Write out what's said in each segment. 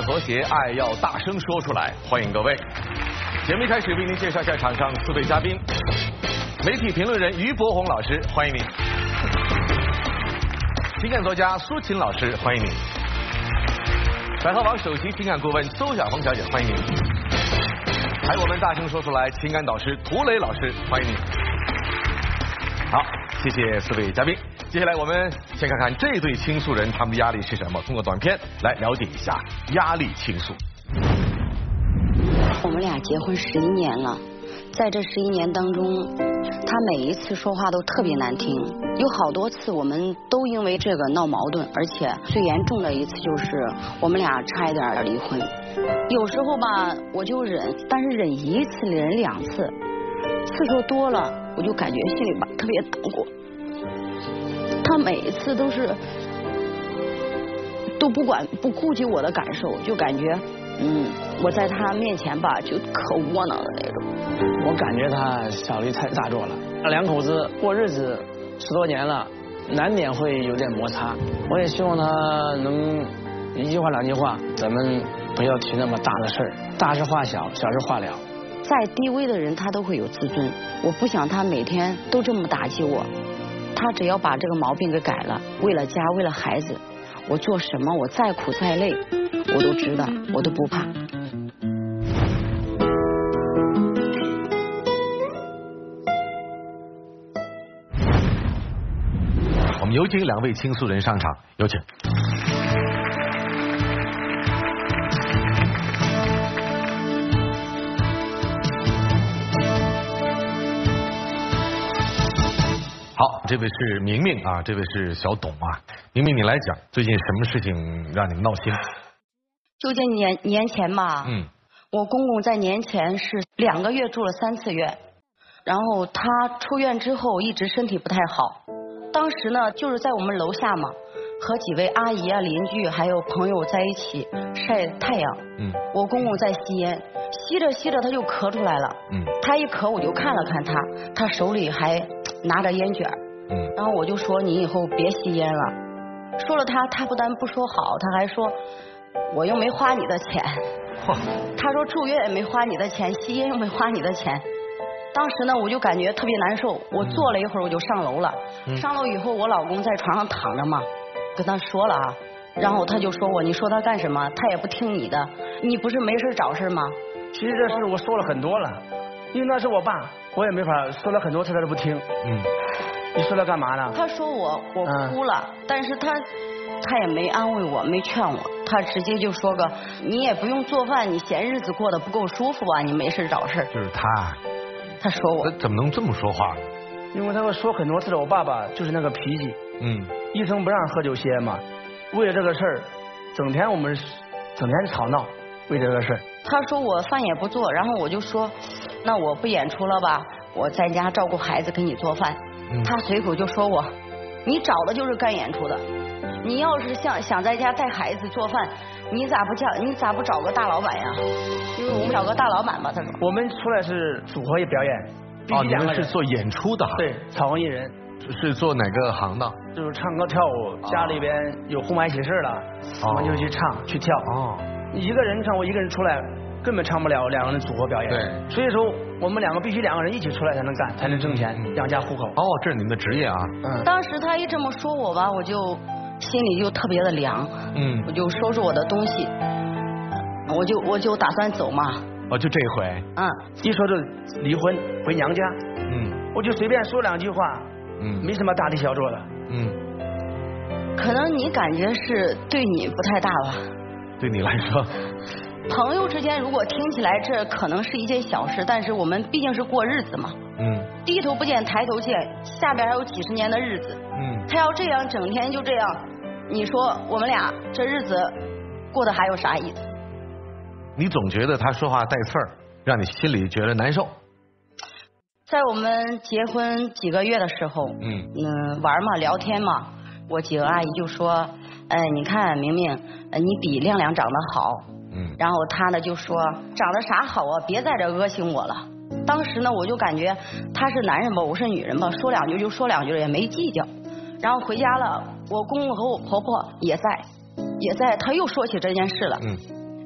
和谐，爱要大声说出来。欢迎各位。节目一开始为您介绍一下场上四位嘉宾：媒体评论人于博宏老师，欢迎您；情感作家苏秦老师，欢迎你；百合网首席情感顾问邹小红小姐，欢迎您。还有我们大声说出来情感导师涂磊老师，欢迎你。好，谢谢四位嘉宾。接下来我们先看看这对倾诉人他们的压力是什么，通过短片来了解一下压力倾诉。我们俩结婚十一年了，在这十一年当中，他每一次说话都特别难听，有好多次我们都因为这个闹矛盾，而且最严重的一次就是我们俩差一点要离婚。有时候吧，我就忍，但是忍一次忍两次，次数多了，我就感觉心里吧特别难过。他每一次都是都不管不顾及我的感受，就感觉嗯我在他面前吧就可窝囊的那种。我感觉他小驴太大做了，两口子过日子十多年了，难免会有点摩擦。我也希望他能一句话两句话，咱们不要提那么大的事儿，大事化小，小事化了。再低微的人他都会有自尊，我不想他每天都这么打击我。他只要把这个毛病给改了，为了家，为了孩子，我做什么，我再苦再累，我都知道，我都不怕。我们有请两位倾诉人上场，有请。好，这位是明明啊，这位是小董啊。明明，你来讲，最近什么事情让你们闹心？就在年年前吧，嗯，我公公在年前是两个月住了三次院，然后他出院之后一直身体不太好。当时呢，就是在我们楼下嘛，和几位阿姨啊、邻居还有朋友在一起晒太阳。嗯，我公公在吸烟，吸着吸着他就咳出来了。嗯，他一咳我就看了看他，他手里还拿着烟卷然后我就说你以后别吸烟了。说了他，他不但不说好，他还说我又没花你的钱。嚯，他说住院也没花你的钱，吸烟又没花你的钱。当时呢，我就感觉特别难受。我坐了一会儿，我就上楼了。嗯上楼以后，我老公在床上躺着嘛，跟他说了啊，然后他就说我，你说他干什么？他也不听你的，你不是没事找事吗？其实这事我说了很多了，因为那是我爸，我也没法说了很多次他都不听。嗯，你说他干嘛呢？他说我我嗯哭了，但是他他也没安慰我，没劝我，他直接就说个你也不用做饭，你嫌日子过得不够舒服啊，你没事找事儿。就是他，他说我他怎么能这么说话呢？因为他会说很多次了，我爸爸就是那个脾气，嗯，一生不让喝酒吸烟嘛。为了这个事儿，整天我们整天吵闹，为这个事儿。他说我饭也不做，然后我就说，那我不演出了吧，我在家照顾孩子，给你做饭。嗯他随口就说我，你找的就是干演出的，你要是想想在家带孩子做饭，你咋不叫你咋不找个大老板呀？因为我们找个大老板吧，他说。我们出来是组合表演，必哦，你须两个人。们是做演出的哈？对，草根艺人，是做哪个行当？就是唱歌跳舞，家里边有婚外喜事了，我们就去唱去跳。哦，一个人唱，我一个人出来根本唱不了两个人组合表演。对所以说我们两个必须两个人一起出来才能干，才能挣钱嗯养家糊口。哦，这是你们的职业啊？嗯，当时他一这么说我吧，我就心里就特别的凉，嗯我，就收拾我的东西，我就我就打算走嘛，哦，就这一回，嗯，一说就离婚回娘家，嗯我就随便说两句话，嗯没什么大题小做的。嗯，可能你感觉是对你不太大吧，对你来说，朋友之间如果听起来这可能是一件小事，但是我们毕竟是过日子嘛。嗯低头不见抬头见，下边还有几十年的日子。嗯，他要这样整天就这样，你说我们俩这日子过得还有啥意思？你总觉得他说话带刺儿，让你心里觉得难受。在我们结婚几个月的时候，嗯嗯，玩嘛，聊天嘛，我几个阿姨就说，哎，你看明明，呃你比亮亮长得好，嗯然后他呢就说长得啥好啊，别在这恶心我了。当时呢，我就感觉他是男人吧，我是女人吧，说两句就说两句，也没计较。然后回家了，我公公和我婆婆也在，也在，他又说起这件事了。嗯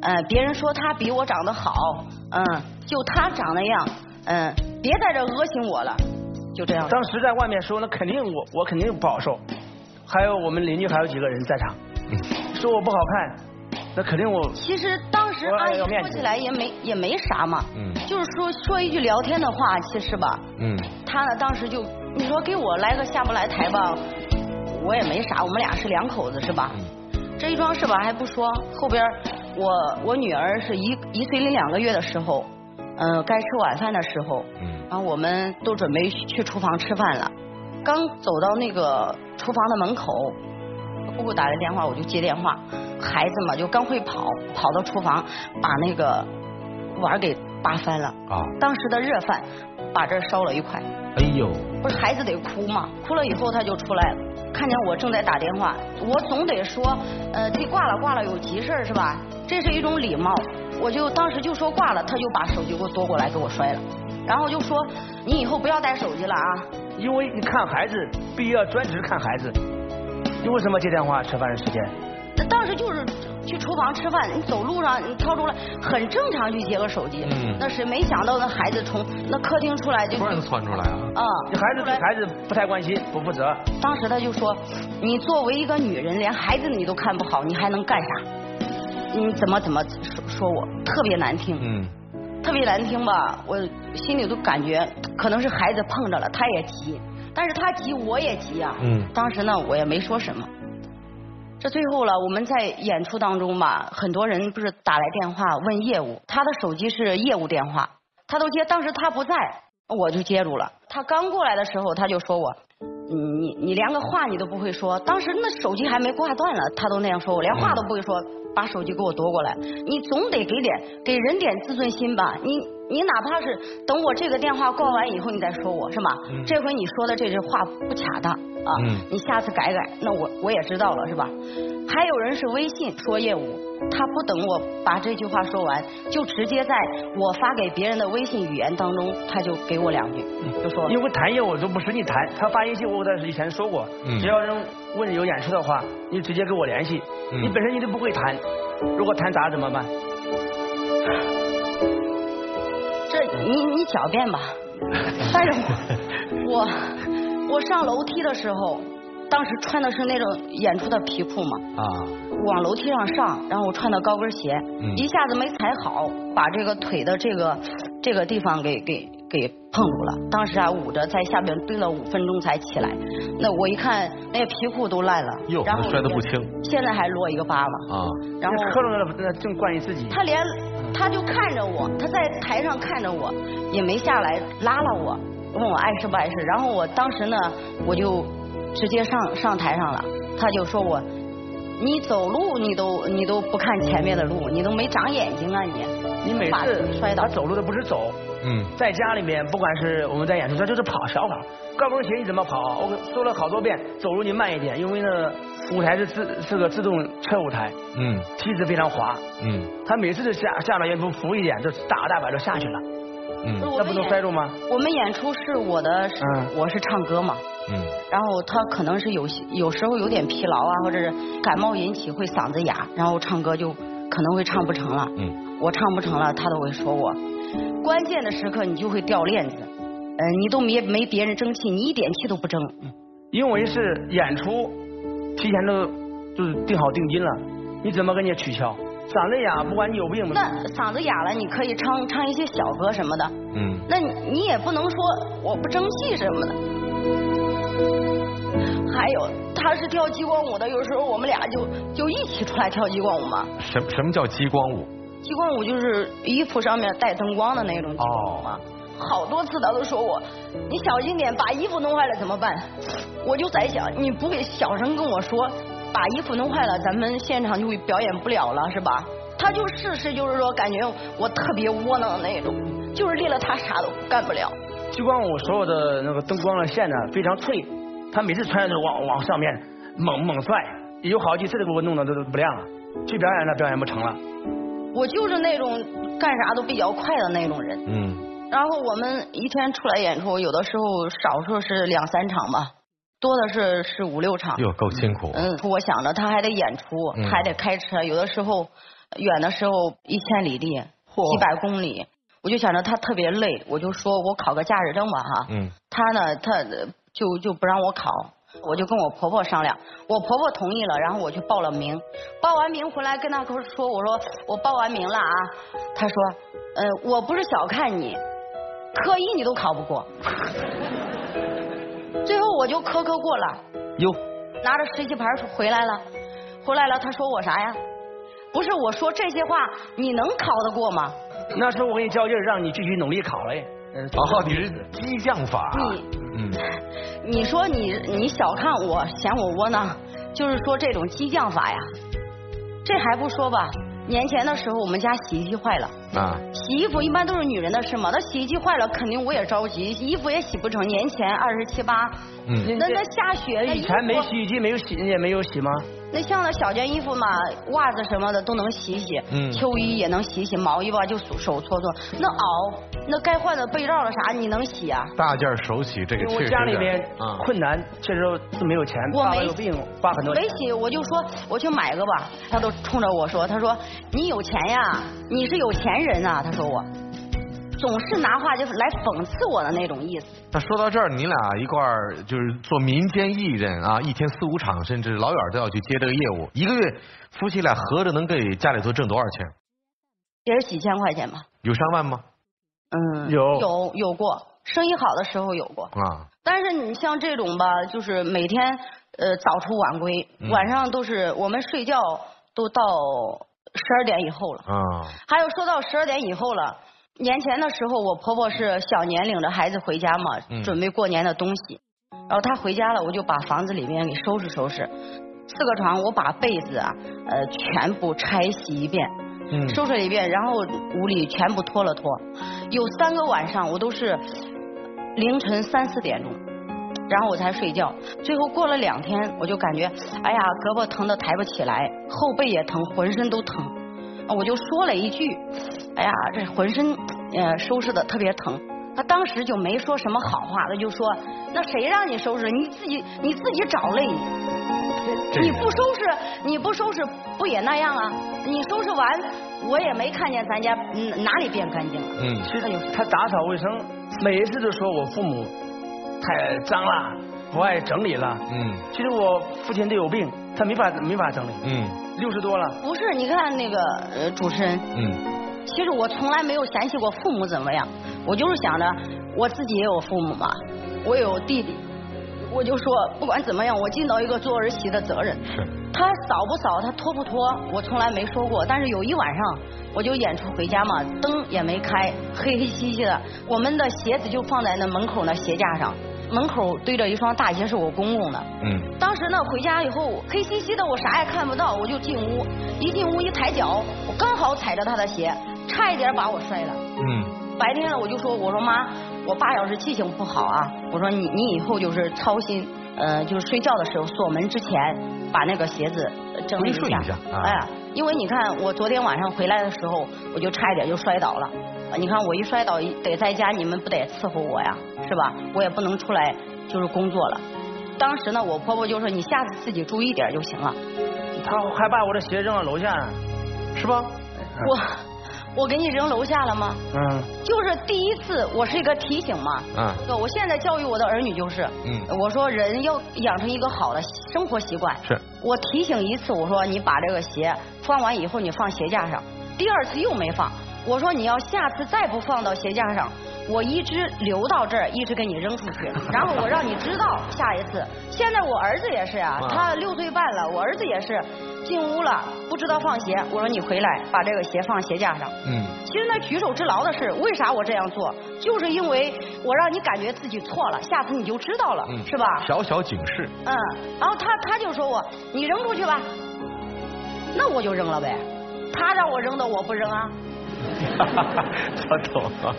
呃，别人说他比我长得好，嗯，就他长那样，嗯，别在这恶心我了，就这样。当时在外面说，那肯定我我肯定不好受。还有我们邻居还有几个人在场，说我不好看，那肯定我其实当时阿姨说起来也没也没啥嘛，嗯就是说说一句聊天的话，其实吧，嗯他呢当时就你说给我来个下不来台吧，我也没啥，我们俩是两口子是吧？嗯这一桩事吧还不说，后边我我女儿是一一岁零两个月的时候，嗯、该吃晚饭的时候，嗯然后我们都准备去厨房吃饭了，刚走到那个厨房的门口，姑姑打来电话，我就接电话。孩子嘛，就刚会跑，跑到厨房把那个碗给扒翻了。啊，当时的热饭把这儿烧了一块，哎呦，不是孩子得哭嘛？哭了以后他就出来了，看见我正在打电话，我总得说，呃，这挂了挂了，有急事儿是吧？这是一种礼貌，我就当时就说挂了，他就把手机给我夺过来给我摔了，然后就说你以后不要带手机了啊。因为你看孩子必须要专职看孩子，你为什么接电话吃饭的时间？当时就是去厨房吃饭，你走路上你掏出来很正常去接个手机，嗯那是没想到那孩子从那客厅出来就突然窜出来了。啊，你孩子对孩子不太关心，不负责。当时他就说，你作为一个女人，连孩子你都看不好，你还能干啥？你怎么怎么说说我特别难听，嗯特别难听吧？我心里都感觉可能是孩子碰着了，他也急，但是他急我也急啊。嗯当时呢，我也没说什么。这最后了，我们在演出当中吧，很多人不是打来电话问业务，他的手机是业务电话，他都接。当时他不在，我就接住了。他刚过来的时候，他就说我，你你你连个话你都不会说。当时那手机还没挂断了，他都那样说我，连话都不会说，把手机给我夺过来。你总得给点给人点自尊心吧？你你哪怕是等我这个电话挂完以后，你再说我是吗？嗯这回你说的这句话不恰当啊，嗯你下次改改，那我我也知道了是吧？还有人是微信说业务，他不等我把这句话说完，就直接在我发给别人的微信语言当中，他就给我两句，就说因为谈业务都不是你谈，他发信息我在以前说过，嗯只要人问有演出的话，你直接跟我联系。嗯你本身你都不会谈，如果谈砸怎么办？这你你狡辩吧，但是我我我上楼梯的时候，当时穿的是那种演出的皮裤嘛，啊，往楼梯上上，然后我穿的高跟鞋，嗯一下子没踩好，把这个腿的这个这个地方给给给碰住了。当时还捂着，在下边蹲了五分钟才起来。那我一看，那皮裤都烂了，哟然后摔得不轻现在还落一个疤嘛。啊，然后那磕着了，那正怪你自己。他连他就看着我，他在台上看着我，也没下来拉了我，问我碍事不碍事。然后我当时呢，我就直接上上台上了，他就说我，你走路你都你都不看前面的路，你都没长眼睛啊你！你每次摔倒他走路的不是走，嗯。在家里面，不管是我们在演出，他就是跑小跑，高跟鞋你怎么跑？我说了好多遍，走路你慢一点，因为那舞台是自是个自动车舞台，嗯。梯子非常滑，嗯。他每次下下了演出扶一点，就大大摆就下去了，嗯。那不能摔住吗？我们演出是我的，是嗯。我是唱歌嘛，嗯。然后他可能是有些有时候有点疲劳啊，或者是感冒引起会嗓子哑，然后唱歌就可能会唱不成了。嗯。我唱不成了，他都会说我。关键的时刻你就会掉链子，嗯、你都没没别人争气，你一点气都不争。因为是演出，提前都就是定好定金了，你怎么跟人家取消？嗓子哑，不管你有病没那嗓子哑了，你可以唱唱一些小歌什么的，嗯那你你也不能说我不争气什么的。还有他是跳激光舞的，有时候我们俩就就一起出来跳激光舞嘛。什什么叫激光舞？激光舞就是衣服上面带灯光的那种激光舞嘛。好多次他都说我，你小心点，把衣服弄坏了怎么办？我就在想，你不给小声跟我说，把衣服弄坏了，咱们现场就表演不了了，是吧？他就事事就是说，感觉我特别窝囊的那种，就是练了他啥都干不了。激光舞所有的那个灯光的线呢非常脆，他每次穿都往往上面猛猛拽，有好几次都给我弄的都不亮了，去表演了表演不成了。我就是那种干啥都比较快的那种人。嗯。然后我们一天出来演出，有的时候少数是两三场吧，多的是是五六场。哟，够辛苦。嗯，我想着他还得演出，他还得开车，有的时候远的时候一千里地，几百公里，我就想着他特别累，我就说我考个驾驶证吧哈。嗯。他呢，他就就不让我考，我就跟我婆婆商量，我婆婆同意了，然后我去报了名，报完名回来跟她说，我说我报完名了啊，她说，呃，我不是小看你。科一你都考不过，最后我就科科过了。哟，拿着实习牌回来了，回来了，她说我啥呀？不是我说这些话，你能考得过吗？那时候我给你较劲，让你继续努力考嘞。哦，你是激将法。你，嗯，你说你你小看我，嫌我窝囊，就是说这种激将法呀。这还不说吧。年前的时候，我们家洗衣机坏了。啊。洗衣服一般都是女人的事嘛，那洗衣机坏了，肯定我也着急，衣服也洗不成。年前二十七八，嗯，那那下雪，以前没洗衣机，没有洗，也没有洗吗？那像那小件衣服嘛，袜子什么的都能洗洗，嗯，秋衣也能洗洗，毛衣吧就手搓搓。那袄，那该换的被罩了啥，你能洗啊？大件手洗这个确实。我家里边困难，确实是没有钱，我没有病，花很多。没洗，我就说我去买个吧，他都冲着我说，他说你有钱呀，你是有钱人啊，他说我。总是拿话就是来讽刺我的那种意思。那说到这儿，你俩一块儿就是做民间艺人啊，一天四五场，甚至老远都要去接这个业务。一个月夫妻俩合着能给家里头挣多少钱？也是几千块钱吧。有上万吗？嗯，有有有过，生意好的时候有过啊。但是你像这种吧，就是每天呃早出晚归，晚上都是我们睡觉都到十二点以后了啊。还有说到十二点以后了。年前的时候，我婆婆是小年领着孩子回家嘛，准备过年的东西。然后她回家了，我就把房子里面给收拾收拾。四个床，我把被子啊，呃，全部拆洗一遍，收拾了一遍，然后屋里全部拖了拖。有三个晚上，我都是凌晨三四点钟，然后我才睡觉。最后过了两天，我就感觉，哎呀，胳膊疼的抬不起来，后背也疼，浑身都疼。我就说了一句。哎呀，这浑身呃收拾的特别疼。他当时就没说什么好话，他就说：“那谁让你收拾？你自己你自己找累。你不收拾，你不收拾不也那样啊？你收拾完，我也没看见咱家哪里变干净了。嗯，其实他打扫卫生，每一次都说我父母太脏了，不爱整理了。嗯，其实我父亲都有病，他没法没法整理。嗯，六十多了。不是，你看那个呃主持人。嗯。其实我从来没有嫌弃过父母怎么样，我就是想着我自己也有父母嘛，我有弟弟，我就说不管怎么样，我尽到一个做儿媳的责任。是。他扫不扫，他拖不拖，我从来没说过。但是有一晚上，我就演出回家嘛，灯也没开，黑黑漆漆的，我们的鞋子就放在那门口那鞋架上，门口堆着一双大鞋是我公公的。嗯。当时呢，回家以后黑漆漆的，我啥也看不到，我就进屋，一进屋一抬脚，我刚好踩着他的鞋。差一点把我摔了。嗯。白天呢我就说，我说妈，我爸要是记性不好啊，我说你你以后就是操心，呃，就是睡觉的时候锁门之前把那个鞋子整理一下。哎呀，因为你看我昨天晚上回来的时候，我就差一点就摔倒了。你看我一摔倒得在家，你们不得伺候我呀，是吧？我也不能出来就是工作了。当时呢，我婆婆就说你下次自己注意点就行了。她还把我的鞋扔到楼下，是吧？我。我给你扔楼下了吗？嗯，就是第一次，我是一个提醒嘛。嗯，我现在教育我的儿女就是，嗯，我说人要养成一个好的生活习惯。是。我提醒一次，我说你把这个鞋穿完以后你放鞋架上，第二次又没放。我说你要下次再不放到鞋架上，我一直留到这儿，一直给你扔出去，然后我让你知道下一次。现在我儿子也是啊，他六岁半了，我儿子也是进屋了不知道放鞋，我说你回来把这个鞋放鞋架上。嗯，其实那举手之劳的事，为啥我这样做？就是因为我让你感觉自己错了，下次你就知道了，嗯是吧？小小警示。嗯，然后他他就说我你扔出去吧，那我就扔了呗。他让我扔的我不扔啊，他懂啊，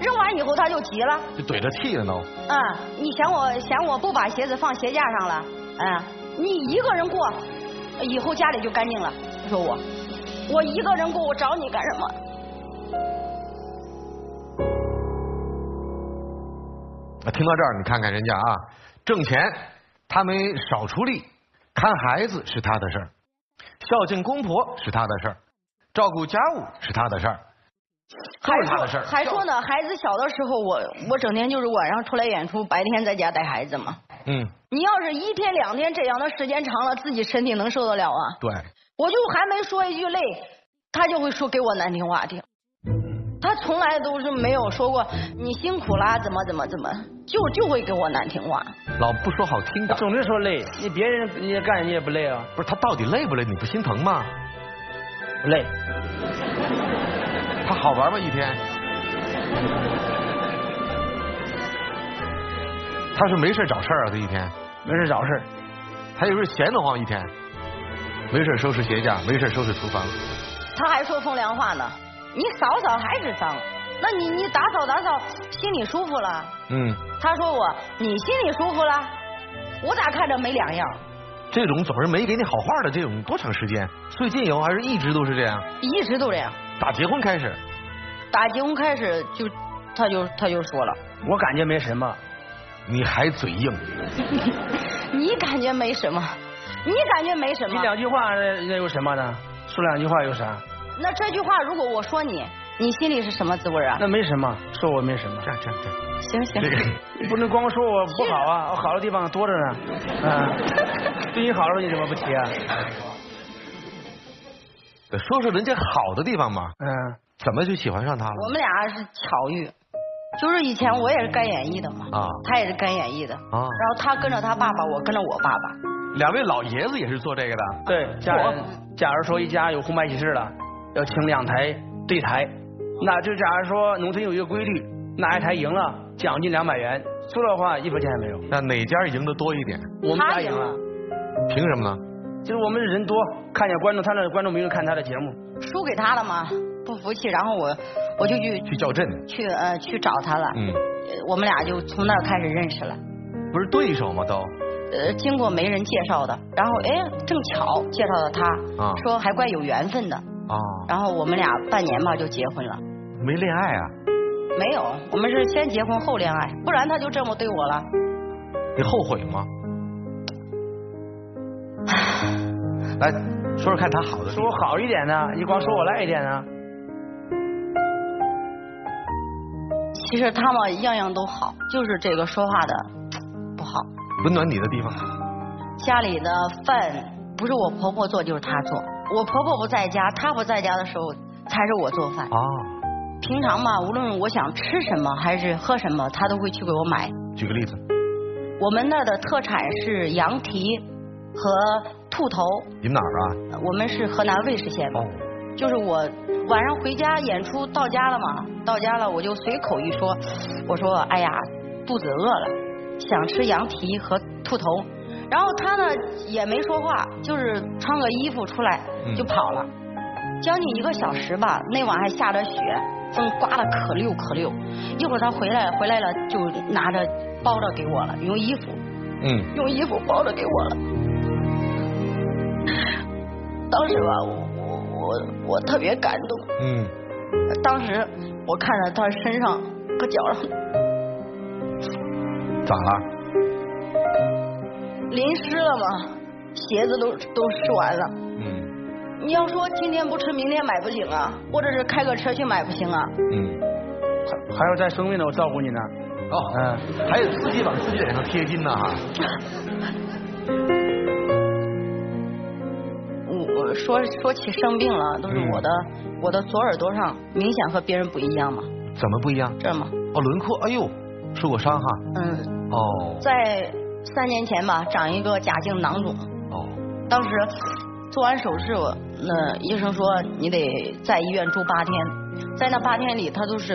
扔完以后他就急了。就怼着气了都。嗯，你嫌我嫌我不把鞋子放鞋架上了？嗯，你一个人过，以后家里就干净了。说我，我一个人过，我找你干什么？啊听到这儿，你看看人家啊，挣钱他没少出力，看孩子是他的事儿，孝敬公婆是他的事儿，照顾家务是他的事儿，还是他的事儿。还说呢，孩子小的时候，我我整天就是晚上出来演出，白天在家带孩子嘛。嗯，你要是一天两天这样的时间长了，自己身体能受得了啊？对，我就还没说一句累，他就会说给我难听话听。他从来都是没有说过你辛苦啦，怎么怎么怎么，就就会给我难听话。老不说好听的，总是说累，你别人你也干你也不累啊，不是他到底累不累？你不心疼吗？不累。他好玩吗？一天？他是没事找事儿啊，他一天。没事找事儿，他有时候闲得慌一天，没事收拾鞋架，没事收拾厨房。他还说风凉话呢，你扫扫还是脏，那你你打扫打扫心里舒服了。嗯，他说我你心里舒服了，我咋看着没两样？这种总是没给你好话的这种多长时间？最近有还是一直都是这样？一直都这样，打结婚开始，打结婚开始就他就他就说了，我感觉没什么。你还嘴硬？你感觉没什么，你感觉没什么。你两句话那那有什么呢？说两句话有啥？那这句话如果我说你，你心里是什么滋味啊？那没什么，说我没什么。这样这样这样，行行 不能光说我不好啊，我好的地方多着呢。啊，对你好的时候你怎么不提啊？得说说人家好的地方嘛。嗯，怎么就喜欢上他了？我们俩是巧遇，就是以前我也是干演艺的嘛，啊他也是干演艺的，啊，然后他跟着他爸爸，我跟着我爸爸。两位老爷子也是做这个的。对，家人，假如说一家有红白喜事了，要请两台对台，那就假如说农村有一个规律，哪一台赢了，奖金两百元，输的话一分钱也没有。那哪家赢的多一点？我们家赢了，凭什么呢？就是我们人多，看见观众，他那观众没人看他的节目，输给他了嘛，不服气，然后我我就去去叫阵。去呃去找他了，嗯，呃我们俩就从那儿开始认识了。不是对手吗？都呃，经过媒人介绍的，然后哎，正巧介绍的他，啊说还怪有缘分的，啊，然后我们俩半年吧就结婚了。没恋爱啊？没有，我们是先结婚后恋爱，不然他就这么对我了。你后悔吗？来说说看他好的说我。好一点呢，你光说我赖一点呢。其实他们样样都好，就是这个说话的 不好。温暖你的地方。家里的饭不是我婆婆做就是她做，我婆婆不在家，她不在家的时候才是我做饭。啊，平常嘛，无论我想吃什么还是喝什么，她都会去给我买。举个例子，我们那儿的特产是羊蹄和兔头，你们哪儿啊？我们是河南尉氏县的。哦，就是我晚上回家演出到家了嘛，到家了我就随口一说，我说哎呀肚子饿了，想吃羊蹄和兔头，然后他呢也没说话，就是穿个衣服出来嗯。就跑了，将近一个小时吧，那晚还下着雪，风刮的可溜可溜，一会儿他回来回来了就拿着包着给我了，用衣服。嗯，用衣服包着给我了。当时吧，我我我我特别感动。嗯，当时我看着他身上和脚上咋了？淋湿了嘛，鞋子都都湿完了。嗯你要说今天不吃，明天买不行啊，或者是开个车去买不行啊。嗯，还还要在生病的我照顾你呢。哦，嗯，还有自己往自己脸上贴金呢哈。说说起生病了，都是我的我的左耳朵上明显和别人不一样嘛。怎么不一样？这儿嘛，哦，轮廓，哎呦，受过伤哈。嗯，哦。在三年前吧，长一个假性囊肿，哦，当时做完手术，那医生说你得在医院住八天，在那八天里，他都是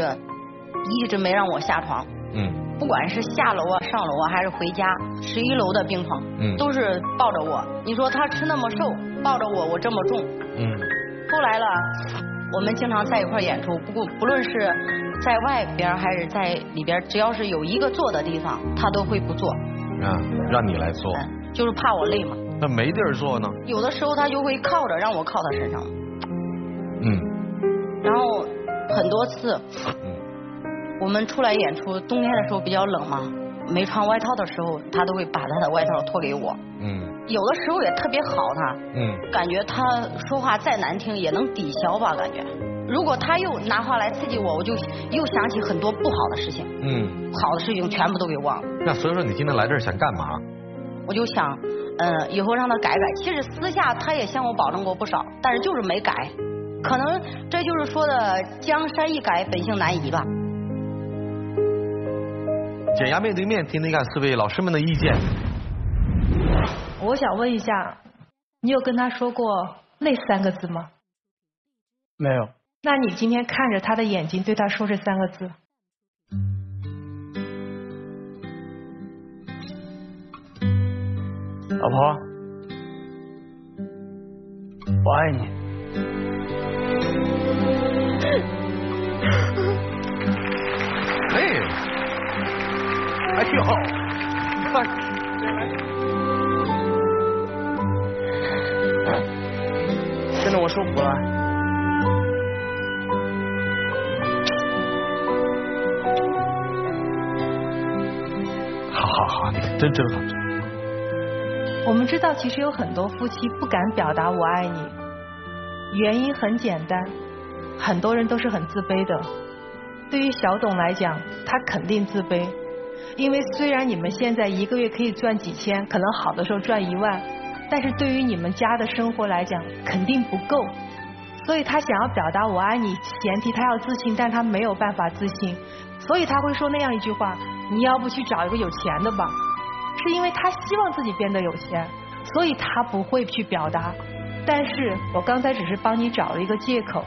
一直没让我下床，嗯不管是下楼啊、上楼啊，还是回家，十一楼的病床，嗯都是抱着我。你说他吃那么瘦，抱着我，我这么重。嗯后来了，我们经常在一块演出，不过不论是在外边还是在里边，只要是有一个坐的地方，他都会不坐，啊，让你来坐，嗯，就是怕我累嘛。那没地儿坐呢？有的时候他就会靠着，让我靠他身上。嗯然后很多次，嗯我们出来演出，冬天的时候比较冷嘛，没穿外套的时候，他都会把他的外套脱给我。嗯有的时候也特别好他，嗯感觉他说话再难听也能抵消吧，感觉。如果他又拿话来刺激我，我就又想起很多不好的事情，嗯。好的事情全部都给忘了。那所以说你今天来这儿想干嘛？我就想，嗯，以后让他改改。其实私下他也向我保证过不少，但是就是没改。可能这就是说的江山易改，本性难移吧。减压面对面，听听看四位老师们的意见。我想问一下，你有跟他说过那三个字吗？没有，那你今天看着他的眼睛对他说这三个字，老婆，我爱你。哎，哎呦，现在我受苦了。好好好，你看真真好。我们知道其实有很多夫妻不敢表达我爱你，原因很简单，很多人都是很自卑的。对于小董来讲，他肯定自卑，因为虽然你们现在一个月可以赚几千，可能好的时候赚一万，但是对于你们家的生活来讲，肯定不够。所以他想要表达我爱你，前提他要自信，但他没有办法自信，所以他会说那样一句话：你要不去找一个有钱的吧？是因为他希望自己变得有钱，所以他不会去表达。但是我刚才只是帮你找了一个借口，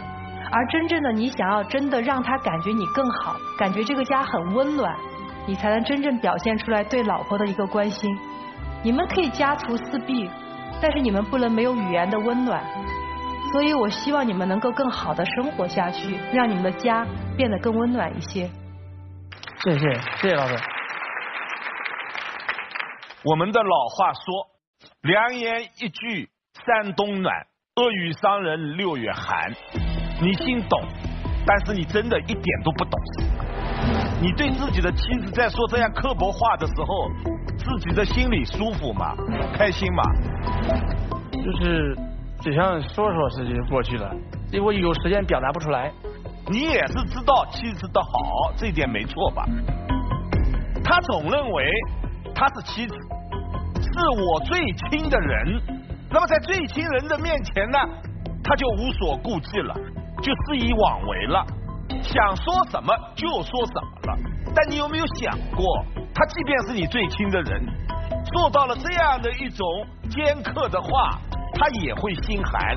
而真正的你想要真的让他感觉你更好，感觉这个家很温暖，你才能真正表现出来对老婆的一个关心。你们可以家徒四壁，但是你们不能没有语言的温暖。所以我希望你们能够更好的生活下去，让你们的家变得更温暖一些。谢谢，谢谢老师。我们的老话说：“良言一句三冬暖，恶语伤人六月寒。”你心懂，但是你真的一点都不懂。你对自己的妻子在说这样刻薄话的时候，自己的心里舒服吗？开心吗？就是只想说说事情就过去了，因为我有时间表达不出来。你也是知道妻子的好，这一点没错吧？他总认为他是妻子，是我最亲的人。那么在最亲人的面前呢，他就无所顾忌了，就肆意妄为了，想说什么就说什么了。但你有没有想过，他即便是你最亲的人，做到了这样的一种尖刻的话，他也会心寒。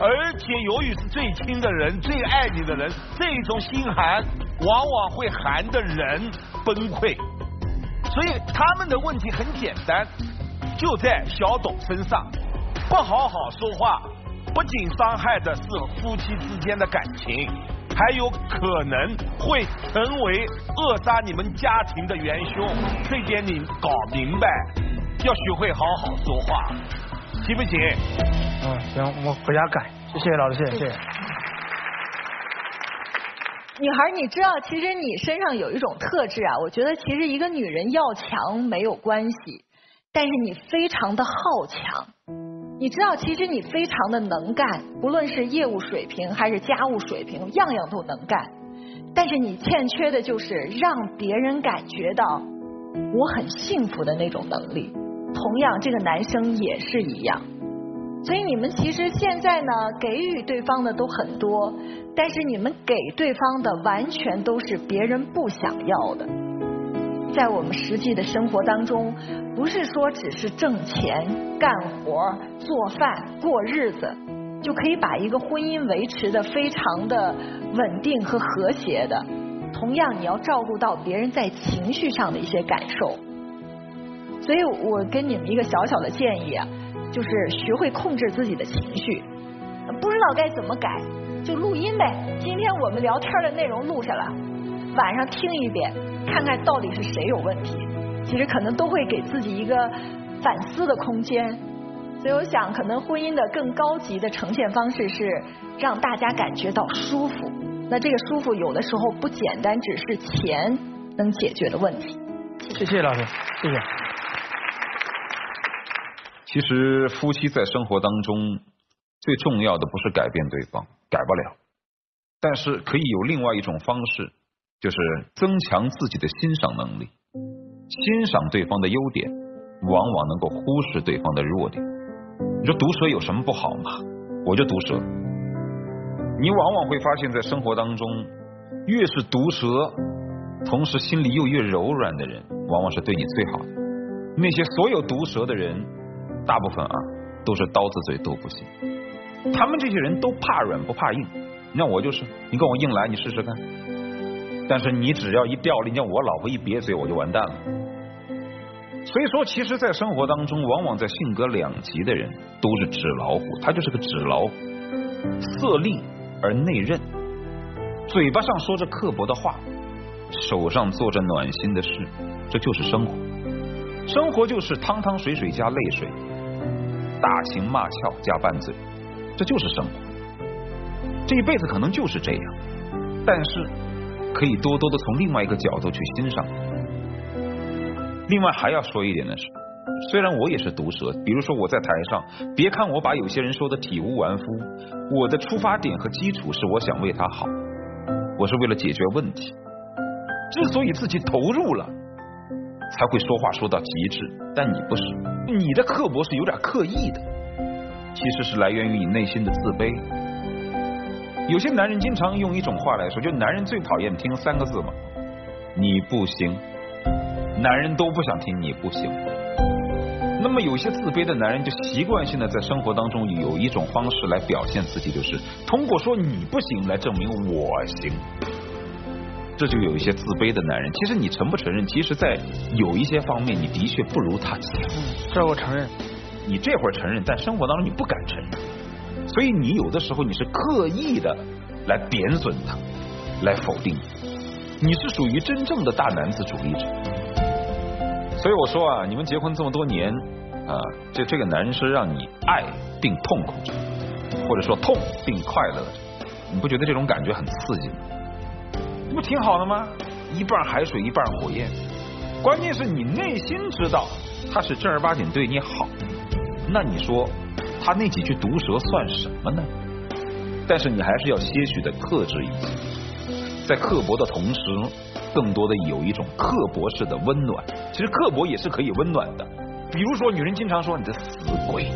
而且由于是最亲的人、最爱你的人，这种心寒往往会寒的人崩溃。所以他们的问题很简单，就在小董身上，不好好说话，不仅伤害的是夫妻之间的感情，还有可能会成为扼杀你们家庭的元凶。这点你搞明白，要学会好好说话，行不行？嗯，行，我回家改。谢谢老师，谢谢。谢谢女孩，你知道，其实你身上有一种特质啊，我觉得其实一个女人要强没有关系，但是你非常的好强。你知道，其实你非常的能干，不论是业务水平还是家务水平，样样都能干。但是你欠缺的就是让别人感觉到我很幸福的那种能力。同样，这个男生也是一样。所以你们其实现在呢，给予对方的都很多，但是你们给对方的完全都是别人不想要的。在我们实际的生活当中，不是说只是挣钱、干活、做饭、过日子，就可以把一个婚姻维持的非常的稳定和和谐的。同样，你要照顾到别人在情绪上的一些感受。所以我跟你们一个小小的建议啊，就是学会控制自己的情绪。不知道该怎么改，就录音呗。今天我们聊天的内容录下来，晚上听一遍。看看到底是谁有问题，其实可能都会给自己一个反思的空间。所以我想，可能婚姻的更高级的呈现方式是让大家感觉到舒服。那这个舒服有的时候不简单只是钱能解决的问题。谢谢老师，谢谢。其实夫妻在生活当中最重要的不是改变对方，改不了，但是可以有另外一种方式。就是增强自己的欣赏能力，欣赏对方的优点，往往能够忽视对方的弱点。你说毒舌有什么不好吗？我就毒舌。你往往会发现在生活当中，越是毒舌，同时心里又越柔软的人，往往是对你最好的。那些所有毒舌的人，大部分啊都是刀子嘴豆腐心。他们这些人都怕软不怕硬，那我就是，你跟我硬来，你试试看。但是你只要一掉了，你像我老婆一瘪嘴，我就完蛋了。所以说，其实，在生活当中，往往在性格两极的人都是纸老虎，他就是个纸老虎，色厉而内荏，嘴巴上说着刻薄的话，手上做着暖心的事，这就是生活。生活就是汤汤水水加泪水，打情骂俏加拌嘴，这就是生活。这一辈子可能就是这样，但是。可以多多的从另外一个角度去欣赏。另外还要说一点的是，虽然我也是毒舌，比如说我在台上，别看我把有些人说的体无完肤，我的出发点和基础是我想为他好，我是为了解决问题。之所以自己投入了，才会说话说到极致。但你不是，你的刻薄是有点刻意的，其实是来源于你内心的自卑。有些男人经常用一种话来说，就男人最讨厌听三个字嘛，你不行，男人都不想听你不行。那么有些自卑的男人就习惯性的在生活当中有一种方式来表现自己，就是通过说你不行来证明我行。这就有一些自卑的男人，其实你承不承认？其实，在有一些方面，你的确不如他强。这我承认。你这会儿承认，但生活当中你不敢承认。所以你有的时候你是刻意的来贬损他，来否定，你是属于真正的大男子主义者。所以我说啊，你们结婚这么多年啊，这这个男人是让你爱并痛苦着，或者说痛并快乐着，你不觉得这种感觉很刺激吗？不挺好的吗？一半海水一半火焰，关键是你内心知道他是正儿八经对你好，那你说？他那几句毒舌算什么呢？但是你还是要些许的克制一些，在刻薄的同时，更多的有一种刻薄式的温暖。其实刻薄也是可以温暖的。比如说，女人经常说你的死鬼，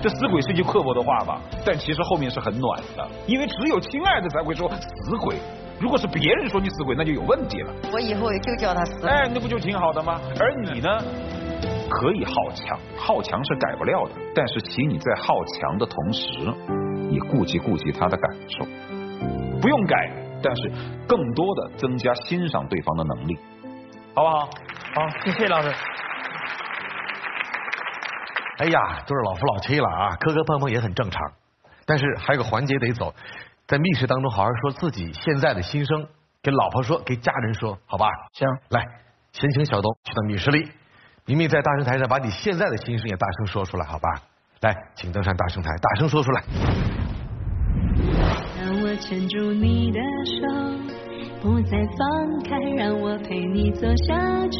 这死鬼是句刻薄的话吧？但其实后面是很暖的，因为只有亲爱的才会说死鬼。如果是别人说你死鬼，那就有问题了。我以后就叫他死。哎，那不就挺好的吗？而你呢？可以好强，好强是改不了的。但是，请你在好强的同时，你顾及顾及他的感受，不用改，但是更多的增加欣赏对方的能力，好不好？好，谢谢老师。哎呀，都是老夫老妻了啊，磕磕碰碰也很正常。但是还有个环节得走，在密室当中好好说自己现在的心声，给老婆说，给家人说，好吧？行，来，先请小东去到密室里。明明在大声台上，把你现在的心声也大声说出来，好吧？来，请登上大声台，大声说出来。牵住你的手，不再放开，让我陪你走下去，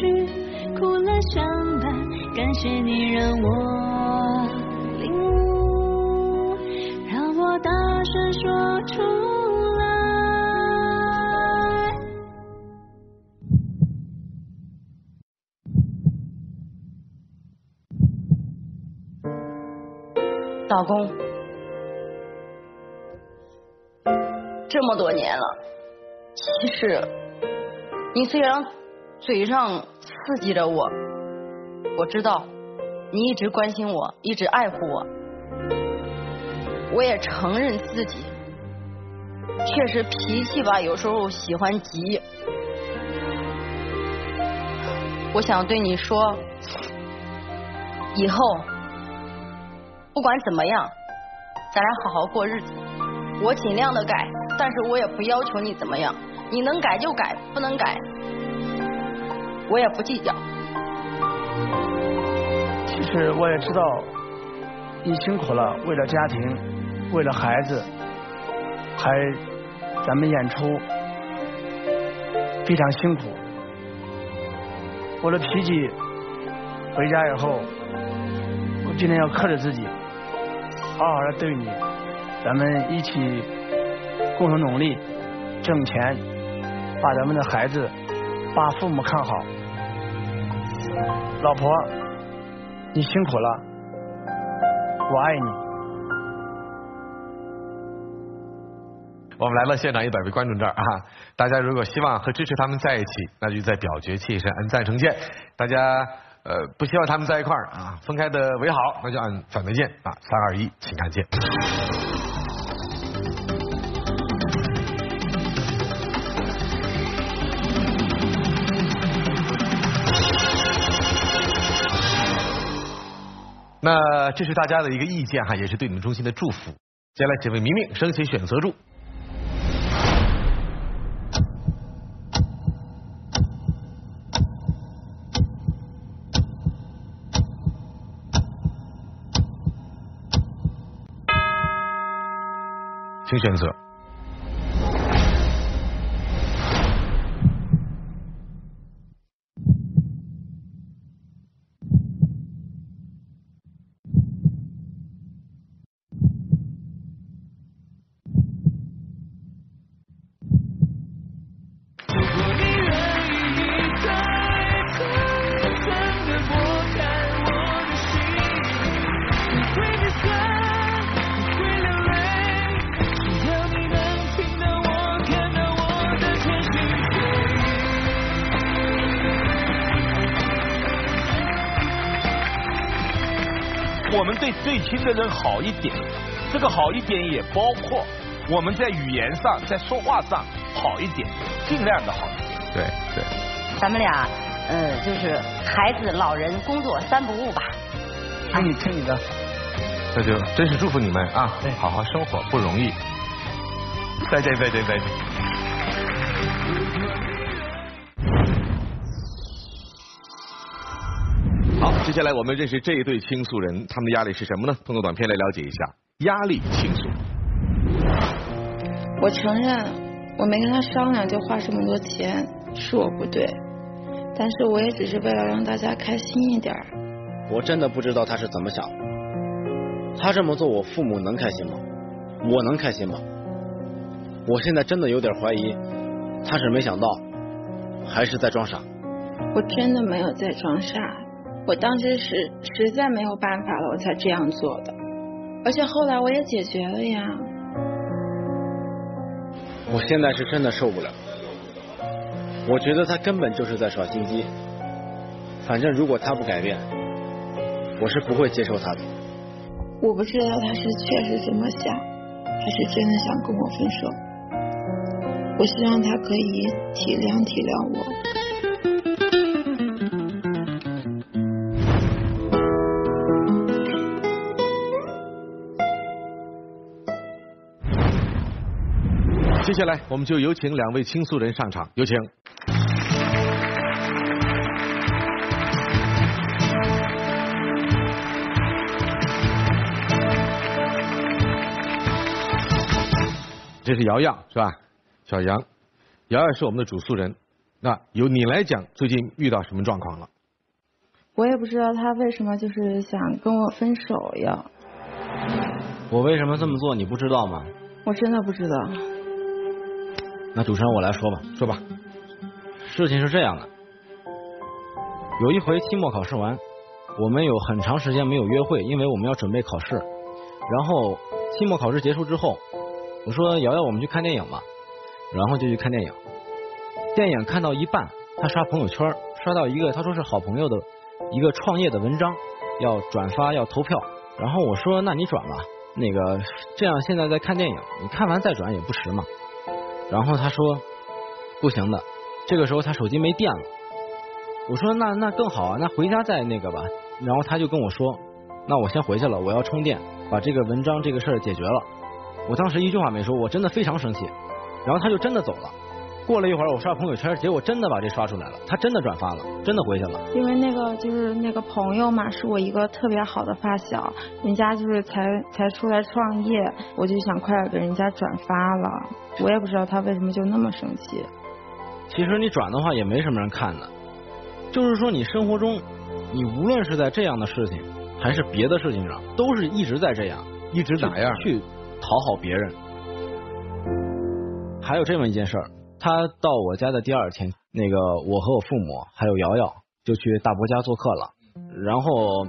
哭了相伴，感谢你让我领悟，让我大声说出。来老公，这么多年了，其实你虽然嘴上刺激着我，我知道你一直关心我，一直爱护我，我也承认自己确实脾气吧，有时候喜欢急。我想对你说，以后。不管怎么样，咱俩好好过日子。我尽量的改，但是我也不要求你怎么样。你能改就改，不能改，我也不计较。其实我也知道，你辛苦了，为了家庭，为了孩子，还咱们演出非常辛苦。我的脾气回家以后，我今天要克制自己。好好的对你，咱们一起共同努力挣钱，把咱们的孩子，把父母看好。老婆，你辛苦了，我爱你。我们来到现场一百位观众这儿啊，大家如果希望和支持他们在一起，那就在表决器上按赞成键。大家。呃，不希望他们在一块儿啊，分开的为好，那就按反对键啊，三二一，请看键。那这是大家的一个意见哈，也是对你们衷心的祝福。接下来，请为明明升起选择柱。请选择。对最亲的人好一点，这个好一点也包括我们在语言上、在说话上好一点，尽量的好一点。对对。咱们俩，呃，就是孩子、老人、工作三不误吧。听你听你的。那就真是祝福你们啊，好好生活不容易。再见再见再见。接下来我们认识这一对倾诉人，他们的压力是什么呢？通过短片来了解一下压力倾诉。我承认我没跟他商量就花这么多钱是我不对，但是我也只是为了让大家开心一点。我真的不知道他是怎么想的，他这么做我父母能开心吗？我能开心吗？我现在真的有点怀疑，他是没想到，还是在装傻？我真的没有在装傻。我当时是实在没有办法了，我才这样做的，而且后来我也解决了呀。我现在是真的受不了，我觉得他根本就是在耍心机。反正如果他不改变，我是不会接受他的。我不知道他是确实这么想，还是真的想跟我分手。我希望他可以体谅体谅我。接下来，我们就有请两位倾诉人上场，有请。这是瑶瑶，是吧？小杨，瑶瑶是我们的主诉人。那由你来讲，最近遇到什么状况了？我也不知道他为什么就是想跟我分手呀。我为什么这么做，你不知道吗？我真的不知道。那主持人我来说吧，说吧。事情是这样的，有一回期末考试完，我们有很长时间没有约会，因为我们要准备考试。然后期末考试结束之后，我说瑶瑶，我们去看电影吧，然后就去看电影。电影看到一半，他刷朋友圈，刷到一个他说是好朋友的一个创业的文章，要转发要投票。然后我说那你转吧，那个这样现在在看电影，你看完再转也不迟嘛。然后他说不行的，这个时候他手机没电了。我说那那更好啊，那回家再那个吧。然后他就跟我说，那我先回去了，我要充电，把这个文章这个事儿解决了。我当时一句话没说，我真的非常生气。然后他就真的走了。过了一会儿，我刷朋友圈，结果真的把这刷出来了，他真的转发了，真的回去了。因为那个就是那个朋友嘛，是我一个特别好的发小，人家就是才才出来创业，我就想快点给人家转发了。我也不知道他为什么就那么生气。其实你转的话也没什么人看的，就是说你生活中，你无论是在这样的事情，还是别的事情上，都是一直在这样，一直哪样去讨好别人。还有这么一件事儿，他到我家的第二天，那个我和我父母还有瑶瑶就去大伯家做客了。然后，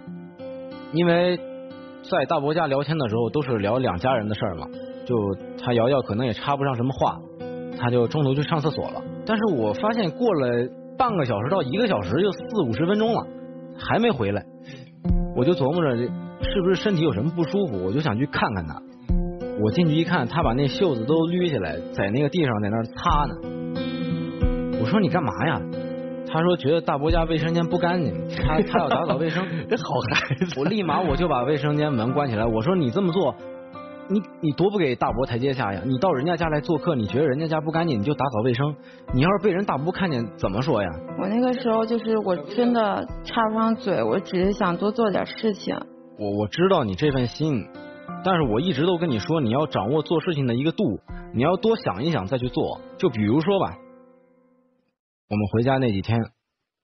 因为在大伯家聊天的时候都是聊两家人的事儿嘛，就他瑶瑶可能也插不上什么话，他就中途去上厕所了。但是我发现过了半个小时到一个小时，就四五十分钟了，还没回来，我就琢磨着是不是身体有什么不舒服，我就想去看看他。我进去一看，他把那袖子都捋起来，在那个地上在那儿擦呢。我说你干嘛呀？他说觉得大伯家卫生间不干净，他他要打扫卫生。这好孩子！我立马我就把卫生间门关起来。我说你这么做，你你多不给大伯台阶下呀？你到人家家来做客，你觉得人家家不干净，你就打扫卫生。你要是被人大伯看见，怎么说呀？我那个时候就是我真的插不上嘴，我只是想多做点事情。我我知道你这份心。但是我一直都跟你说，你要掌握做事情的一个度，你要多想一想再去做。就比如说吧，我们回家那几天，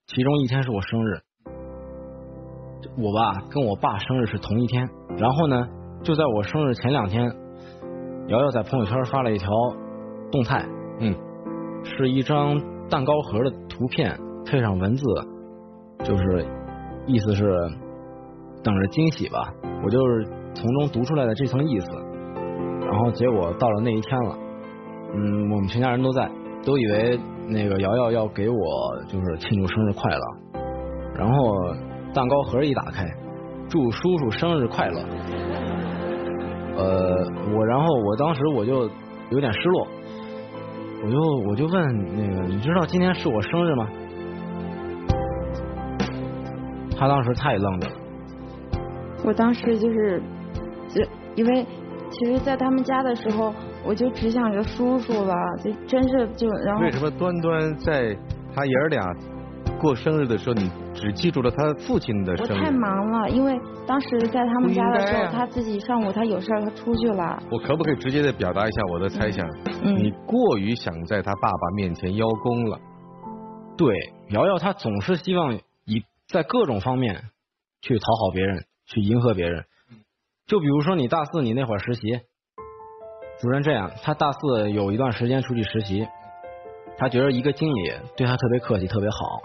其中一天是我生日，我吧跟我爸生日是同一天。然后呢，就在我生日前两天，瑶瑶在朋友圈发了一条动态，嗯，是一张蛋糕盒的图片，配上文字，就是意思是等着惊喜吧。我就是。从中读出来的这层意思，然后结果到了那一天了，嗯，我们全家人都在，都以为那个瑶瑶要给我就是庆祝生日快乐，然后蛋糕盒一打开，祝叔叔生日快乐，呃，我然后我当时我就有点失落，我就我就问那个你知道今天是我生日吗？他当时太愣着了，我当时就是。就因为其实，在他们家的时候，我就只想着叔叔了，就真是就然后。为什么端端在他爷儿俩过生日的时候，你只记住了他父亲的生日？我太忙了，因为当时在他们家的时候，他自己上午他有事他出去了。我可不可以直接的表达一下我的猜想？嗯。你过于想在他爸爸面前邀功了。对，瑶瑶她总是希望以在各种方面去讨好别人，去迎合别人。就比如说你大四你那会儿实习，主任这样，他大四有一段时间出去实习，他觉得一个经理对他特别客气，特别好，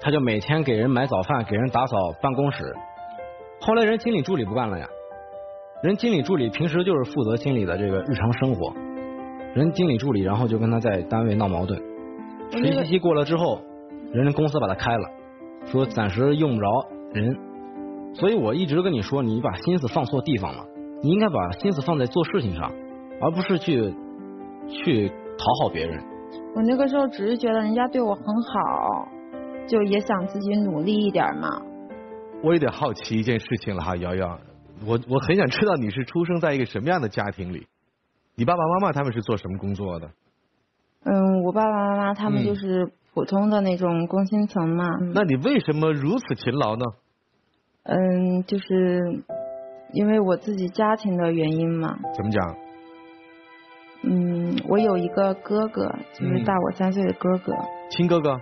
他就每天给人买早饭，给人打扫办公室。后来人经理助理不干了呀，人经理助理平时就是负责经理的这个日常生活，人经理助理然后就跟他在单位闹矛盾，实习期过了之后，人家公司把他开了，说暂时用不着人。所以我一直跟你说，你把心思放错地方了。你应该把心思放在做事情上，而不是去去讨好别人。我那个时候只是觉得人家对我很好，就也想自己努力一点嘛。我有点好奇一件事情了哈，瑶瑶，我我很想知道你是出生在一个什么样的家庭里？你爸爸妈妈他们是做什么工作的？嗯，我爸爸妈妈他们就是普通的那种工薪层嘛。那你为什么如此勤劳呢？嗯，就是因为我自己家庭的原因嘛。怎么讲？嗯，我有一个哥哥，就是大我三岁的哥哥。亲哥哥。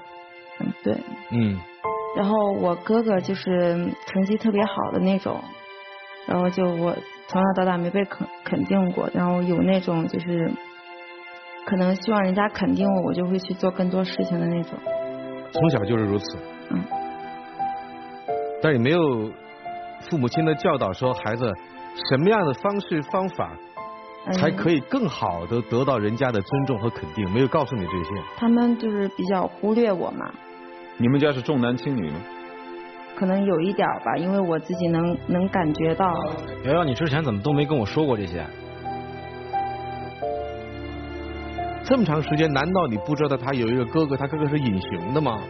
嗯，对。嗯。然后我哥哥就是成绩特别好的那种，然后就我从小到大没被肯肯定过，然后有那种就是可能希望人家肯定我，我就会去做更多事情的那种。从小就是如此。嗯。但也没有父母亲的教导说孩子什么样的方式方法才可以更好的得到人家的尊重和肯定？没有告诉你这些。他们就是比较忽略我嘛。你们家是重男轻女吗？可能有一点吧，因为我自己能能感觉到。瑶瑶，你之前怎么都没跟我说过这些？这么长时间，难道你不知道他有一个哥哥？他哥哥是隐形的吗？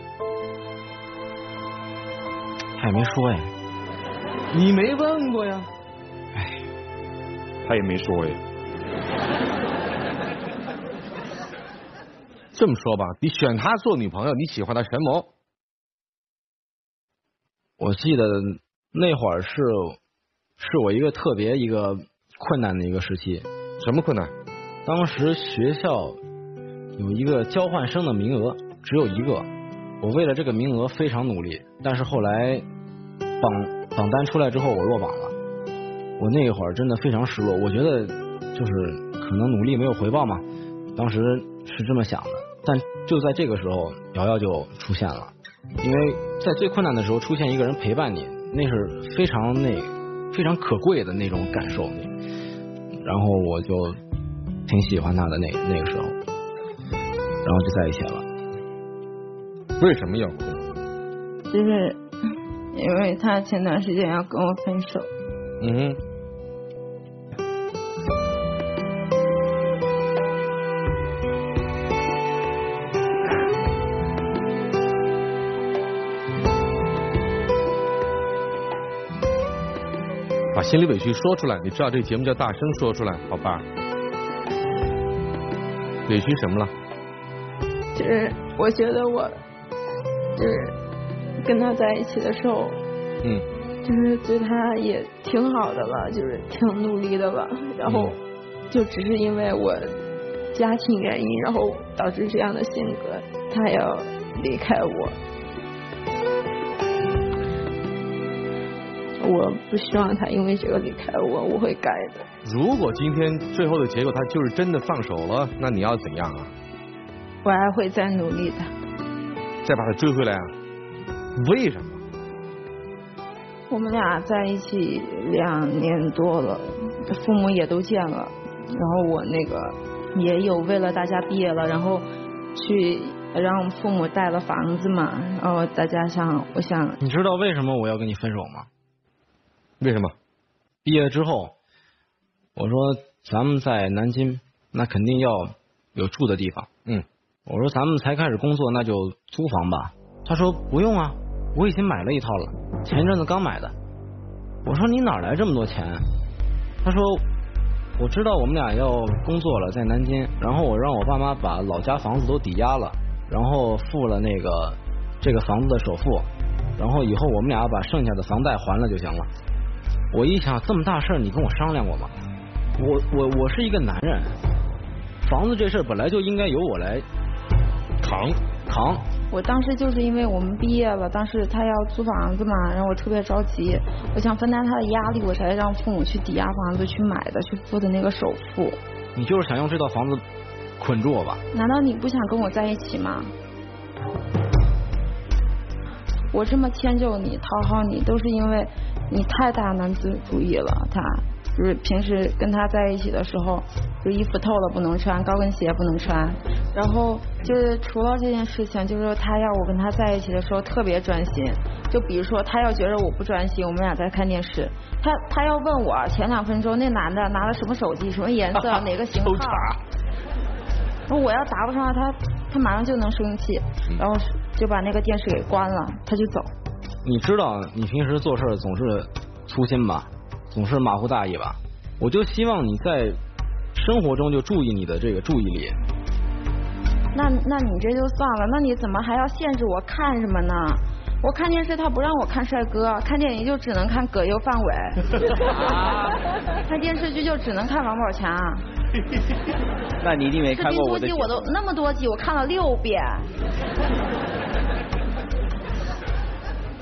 他也没说呀。你没问过呀？哎，他也没说呀。这么说吧，你选他做女朋友，你喜欢他什么？我记得那会儿是是我一个特别一个困难的一个时期。什么困难？当时学校有一个交换生的名额，只有一个。我为了这个名额非常努力，但是后来榜榜单出来之后，我落榜了。我那一会儿真的非常失落，我觉得就是可能努力没有回报嘛，当时是这么想的。但就在这个时候，瑶瑶就出现了，因为在最困难的时候出现一个人陪伴你，那是非常那非常可贵的那种感受。然后我就挺喜欢他的那那个时候，然后就在一起了。为什么要哭？就是因为他前段时间要跟我分手。嗯哼。把心里委屈说出来，你知道这个节目叫大声说出来，好吧？委屈什么了？就是我觉得我就是跟他在一起的时候，嗯，就是对他也挺好的了，就是挺努力的吧，然后就只是因为我家庭原因，然后导致这样的性格，他要离开我。我不希望他因为这个离开我，我会改的。如果今天最后的结果他就是真的放手了，那你要怎样啊？我还会再努力的。再把他追回来啊？为什么？我们俩在一起两年多了，父母也都见了，然后我那个也有为了大家毕业了，然后去让父母带了房子嘛，然后再加上我想，你知道为什么我要跟你分手吗？为什么？毕业之后，我说咱们在南京，那肯定要有住的地方。嗯，我说咱们才开始工作，那就租房吧。他说不用啊，我已经买了一套了，前一阵子刚买的。我说你哪来这么多钱？他说我知道我们俩要工作了，在南京，然后我让我爸妈把老家房子都抵押了，然后付了那个这个房子的首付，然后以后我们俩把剩下的房贷还了就行了。我一想，这么大事儿，你跟我商量过吗？我我我是一个男人，房子这事儿本来就应该由我来扛扛。我当时就是因为我们毕业了，当时他要租房子嘛，然后我特别着急，我想分担他的压力，我才让父母去抵押房子去买的，去付的那个首付。你就是想用这套房子捆住我吧？难道你不想跟我在一起吗？我这么迁就你、讨好你，都是因为你太大男子主义了。他就是平时跟他在一起的时候，就衣服透了不能穿，高跟鞋不能穿。然后就是除了这件事情，就是他要我跟他在一起的时候特别专心。就比如说他要觉得我不专心，我们俩在看电视，他他要问我前两分钟那男的拿了什么手机，什么颜色，哪个型号。然后我要答不上他，他马上就能生气，然后就把那个电视给关了，他就走。你知道你平时做事总是粗心吧，总是马虎大意吧？我就希望你在生活中就注意你的这个注意力。那那你这就算了，那你怎么还要限制我看什么呢？我看电视他不让我看帅哥，看电影就只能看葛优、范伟，看电视剧就只能看王宝强。那你一定没看过我的。我都那么多集，我看了六遍。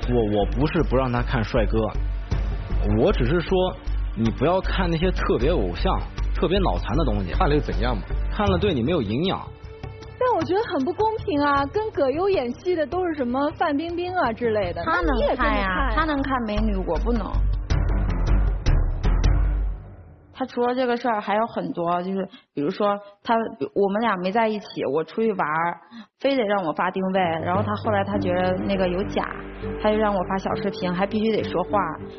我我不是不让他看帅哥，我只是说你不要看那些特别偶像、特别脑残的东西。看了又怎样嘛？看了对你没有营养。但我觉得很不公平啊！跟葛优演戏的都是什么范冰冰啊之类的，他能看呀，他能看美女，我不能。他除了这个事儿还有很多，就是比如说他我们俩没在一起，我出去玩儿，非得让我发定位，然后他后来他觉得那个有假，他就让我发小视频，还必须得说话，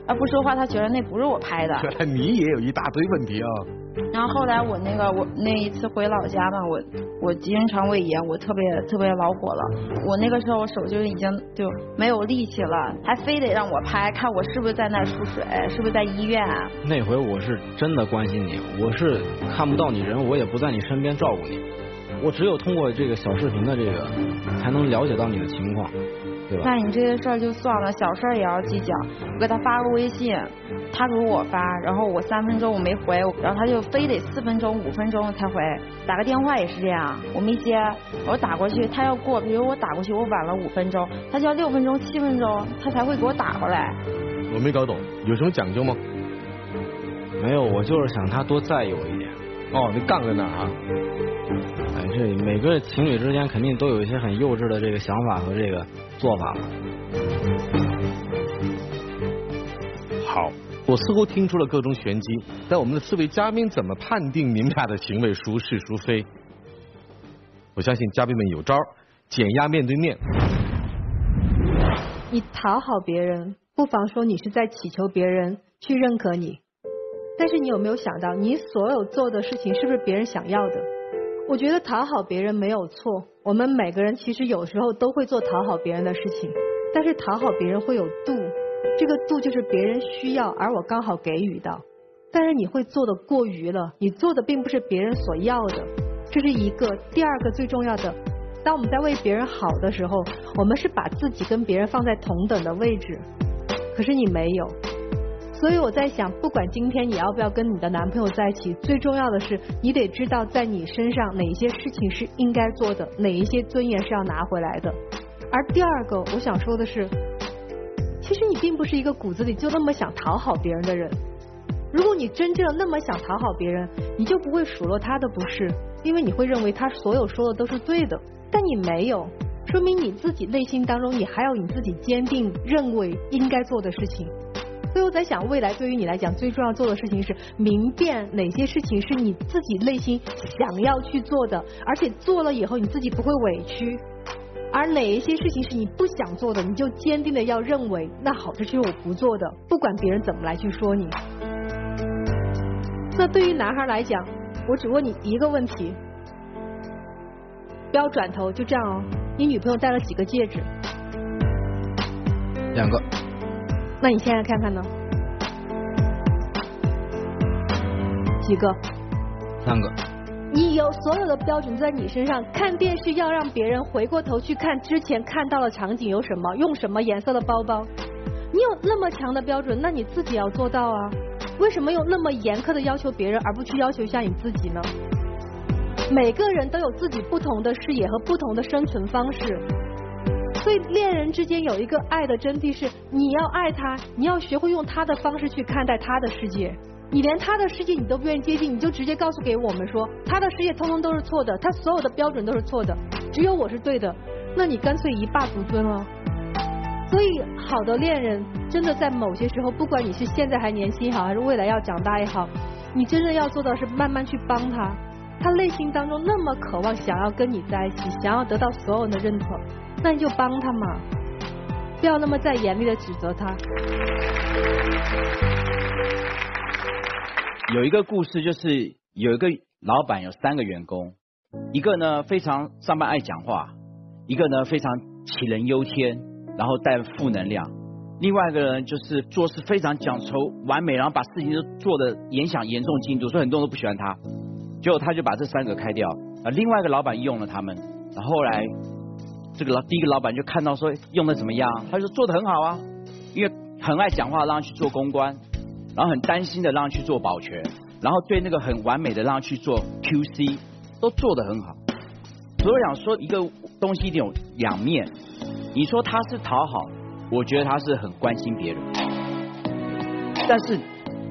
要不说话他觉得那不是我拍的。原来你也有一大堆问题啊。然后后来我那个我那一次回老家嘛，我我急性肠胃炎，我特别特别恼火了。我那个时候我手就已经就没有力气了，还非得让我拍，看我是不是在那儿输水，是不是在医院。那回我是真的关心你，我是看不到你人，我也不在你身边照顾你，我只有通过这个小视频的这个，才能了解到你的情况。对吧那你这些事儿就算了，小事儿也要计较。我给他发个微信，他给我发，然后我三分钟我没回，然后他就非得四分钟、五分钟才回。打个电话也是这样，我没接，我打过去，他要过，比如我打过去，我晚了五分钟，他就要六分钟、七分钟，他才会给我打过来。我没搞懂，有什么讲究吗？没有，我就是想他多在意我一点。哦，你杠在哪啊？哎，这每个情侣之间肯定都有一些很幼稚的这个想法和这个做法嘛。好，我似乎听出了各种玄机，但我们的四位嘉宾怎么判定你们俩的行为孰是孰非？我相信嘉宾们有招，减压面对面。你讨好别人，不妨说你是在祈求别人去认可你。但是你有没有想到，你所有做的事情是不是别人想要的？我觉得讨好别人没有错，我们每个人其实有时候都会做讨好别人的事情，但是讨好别人会有度，这个度就是别人需要，而我刚好给予到。但是你会做的过于了，你做的并不是别人所要的，这是一个。第二个最重要的，当我们在为别人好的时候，我们是把自己跟别人放在同等的位置，可是你没有。所以我在想，不管今天你要不要跟你的男朋友在一起，最重要的是你得知道在你身上哪一些事情是应该做的，哪一些尊严是要拿回来的。而第二个，我想说的是，其实你并不是一个骨子里就那么想讨好别人的人。如果你真正那么想讨好别人，你就不会数落他的不是，因为你会认为他所有说的都是对的。但你没有，说明你自己内心当中你还有你自己坚定认为应该做的事情。所以我在想，未来对于你来讲，最重要做的事情是明辨哪些事情是你自己内心想要去做的，而且做了以后你自己不会委屈；而哪一些事情是你不想做的，你就坚定的要认为，那好，这就是我不做的，不管别人怎么来去说你。那对于男孩来讲，我只问你一个问题，不要转头，就这样哦。你女朋友戴了几个戒指？两个。那你现在看看呢？几个？三个。你有所有的标准在你身上，看电视要让别人回过头去看之前看到的场景有什么，用什么颜色的包包。你有那么强的标准，那你自己要做到啊！为什么用那么严苛的要求别人，而不去要求一下你自己呢？每个人都有自己不同的视野和不同的生存方式。所以恋人之间有一个爱的真谛是，你要爱他，你要学会用他的方式去看待他的世界。你连他的世界你都不愿意接近，你就直接告诉给我们说，他的世界通通都是错的，他所有的标准都是错的，只有我是对的。那你干脆一霸独尊了。所以好的恋人真的在某些时候，不管你是现在还年轻也好，还是未来要长大也好，你真正要做到是慢慢去帮他。他内心当中那么渴望想要跟你在一起，想要得到所有人的认可。那你就帮他嘛，不要那么再严厉的指责他。有一个故事，就是有一个老板有三个员工，一个呢非常上班爱讲话，一个呢非常杞人忧天，然后带负能量，另外一个人就是做事非常讲求完美，然后把事情都做的影响严重进度，所以很多人都不喜欢他。结果他就把这三个开掉，啊，另外一个老板用了他们，然后来。这个老第一个老板就看到说用的怎么样，他就说做的很好啊，因为很爱讲话，让他去做公关，然后很担心的让他去做保全，然后对那个很完美的让他去做 QC，都做的很好。所以我想说一个东西一定有两面，你说他是讨好，我觉得他是很关心别人，但是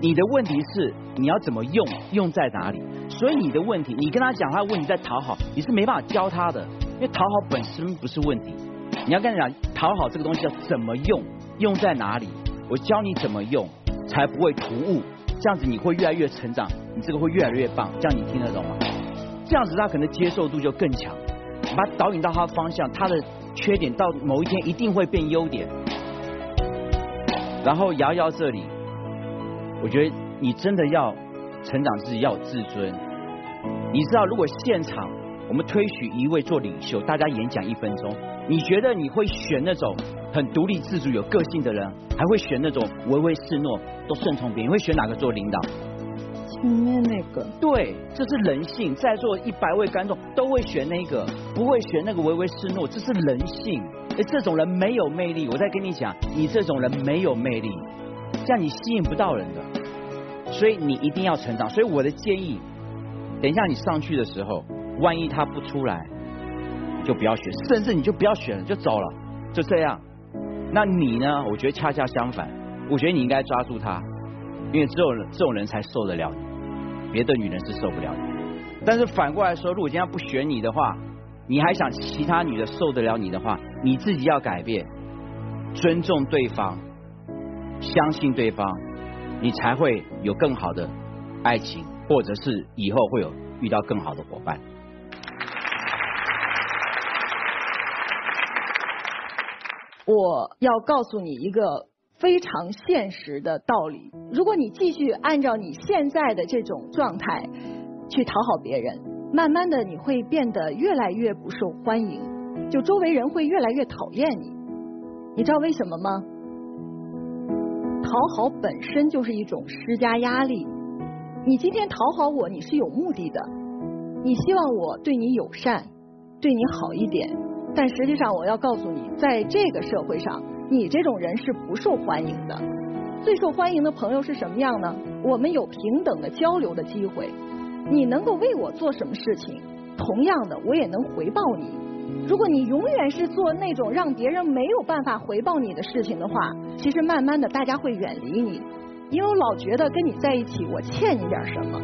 你的问题是你要怎么用，用在哪里？所以你的问题，你跟他讲他问题在讨好，你是没办法教他的。因为讨好本身不是问题，你要跟他讲讨好这个东西要怎么用，用在哪里，我教你怎么用，才不会突兀，这样子你会越来越成长，你这个会越来越棒，这样你听得懂吗？这样子他可能接受度就更强，把他导引到他的方向，他的缺点到某一天一定会变优点。然后瑶瑶这里，我觉得你真的要成长自己，要有自尊。你知道，如果现场我们推许一位做领袖，大家演讲一分钟，你觉得你会选那种很独立自主、有个性的人，还会选那种唯唯诺诺、都顺从别人？你会选哪个做领导？前面那个。对，这是人性。在座一百位观众都会选那个，不会选那个唯唯诺诺，这是人性。哎，这种人没有魅力。我再跟你讲，你这种人没有魅力，这样你吸引不到人的。所以你一定要成长。所以我的建议，等一下你上去的时候，万一他不出来，就不要选，甚至你就不要选了，就走了，就这样。那你呢？我觉得恰恰相反，我觉得你应该抓住他，因为只有这种人才受得了你，别的女人是受不了你。但是反过来说，如果今天不选你的话，你还想其他女的受得了你的话，你自己要改变，尊重对方，相信对方，你才会有更好的爱情，或者是以后会有遇到更好的伙伴。我要告诉你一个非常现实的道理：如果你继续按照你现在的这种状态去讨好别人，慢慢的你会变得越来越不受欢迎，就周围人会越来越讨厌你。你知道为什么吗？讨好本身就是一种施加压力。你今天讨好我，你是有目的的，你希望我对你友善，对你好一点。但实际上，我要告诉你，在这个社会上，你这种人是不受欢迎的。最受欢迎的朋友是什么样呢？我们有平等的交流的机会，你能够为我做什么事情，同样的，我也能回报你。如果你永远是做那种让别人没有办法回报你的事情的话，其实慢慢的大家会远离你，因为我老觉得跟你在一起，我欠你点什么。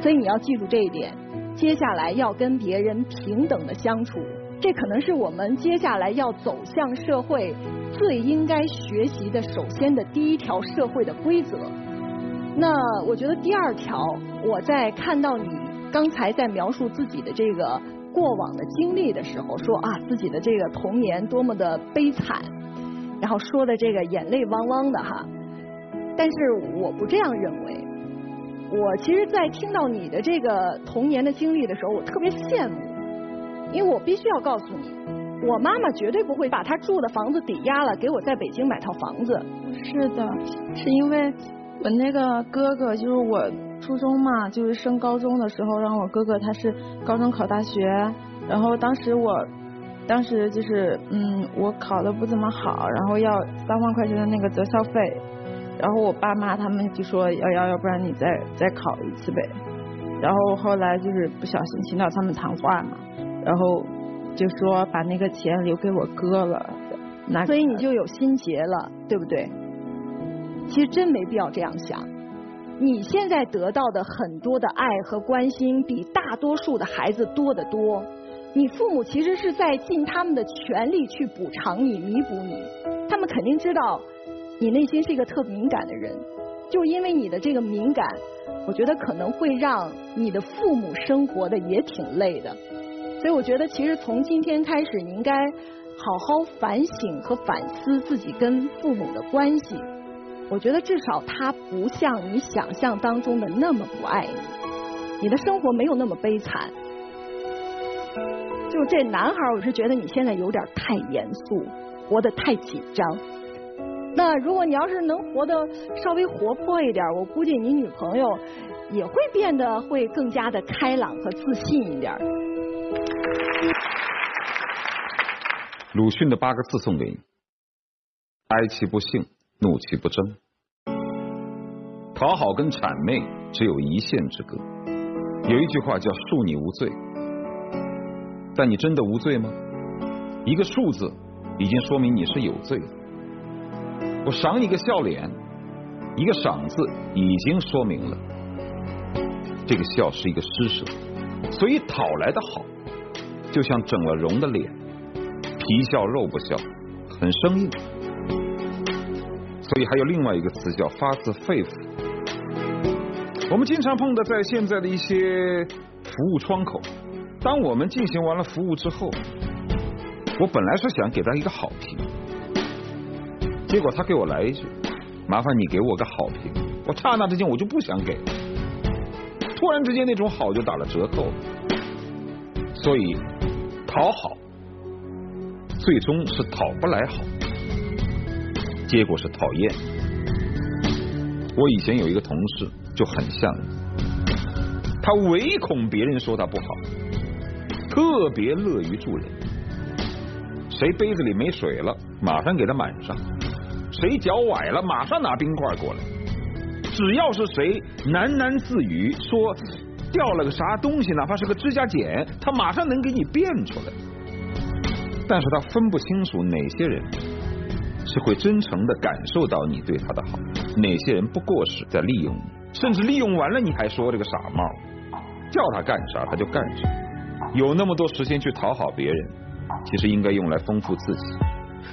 所以你要记住这一点。接下来要跟别人平等的相处，这可能是我们接下来要走向社会最应该学习的首先的第一条社会的规则。那我觉得第二条，我在看到你刚才在描述自己的这个过往的经历的时候，说啊自己的这个童年多么的悲惨，然后说的这个眼泪汪汪的哈，但是我不这样认为。我其实，在听到你的这个童年的经历的时候，我特别羡慕，因为我必须要告诉你，我妈妈绝对不会把她住的房子抵押了，给我在北京买套房子。是的，是因为我那个哥哥，就是我初中嘛，就是升高中的时候，让我哥哥他是高中考大学，然后当时我，当时就是嗯，我考的不怎么好，然后要三万块钱的那个择校费。然后我爸妈他们就说要要要不然你再再考一次呗，然后后来就是不小心听到他们谈话嘛，然后就说把那个钱留给我哥了，那所以你就有心结了，对不对？其实真没必要这样想，你现在得到的很多的爱和关心比大多数的孩子多得多，你父母其实是在尽他们的全力去补偿你、弥补你，他们肯定知道。你内心是一个特敏感的人，就因为你的这个敏感，我觉得可能会让你的父母生活的也挺累的。所以我觉得，其实从今天开始，你应该好好反省和反思自己跟父母的关系。我觉得至少他不像你想象当中的那么不爱你，你的生活没有那么悲惨。就这男孩，我是觉得你现在有点太严肃，活得太紧张。那如果你要是能活得稍微活泼一点，我估计你女朋友也会变得会更加的开朗和自信一点。鲁迅的八个字送给你：哀其不幸，怒其不争。讨好跟谄媚只有一线之隔。有一句话叫“恕你无罪”，但你真的无罪吗？一个“恕”字已经说明你是有罪的。我赏你个笑脸，一个“赏”字已经说明了这个笑是一个施舍，所以讨来的好，就像整了容的脸，皮笑肉不笑，很生硬。所以还有另外一个词叫发自肺腑。我们经常碰到在现在的一些服务窗口，当我们进行完了服务之后，我本来是想给他一个好评，结果他给我来一句：“麻烦你给我个好评。”我刹那之间我就不想给，突然之间那种好就打了折扣，所以讨好最终是讨不来好，结果是讨厌。我以前有一个同事就很像，他唯恐别人说他不好，特别乐于助人，谁杯子里没水了，马上给他满上；谁脚崴了，马上拿冰块过来。只要是谁喃喃自语说掉了个啥东西，哪怕是个指甲剪，他马上能给你变出来。但是他分不清楚哪些人是会真诚的感受到你对他的好，哪些人不过是在利用你，甚至利用完了你还说这个傻帽，叫他干啥他就干啥。有那么多时间去讨好别人，其实应该用来丰富自己。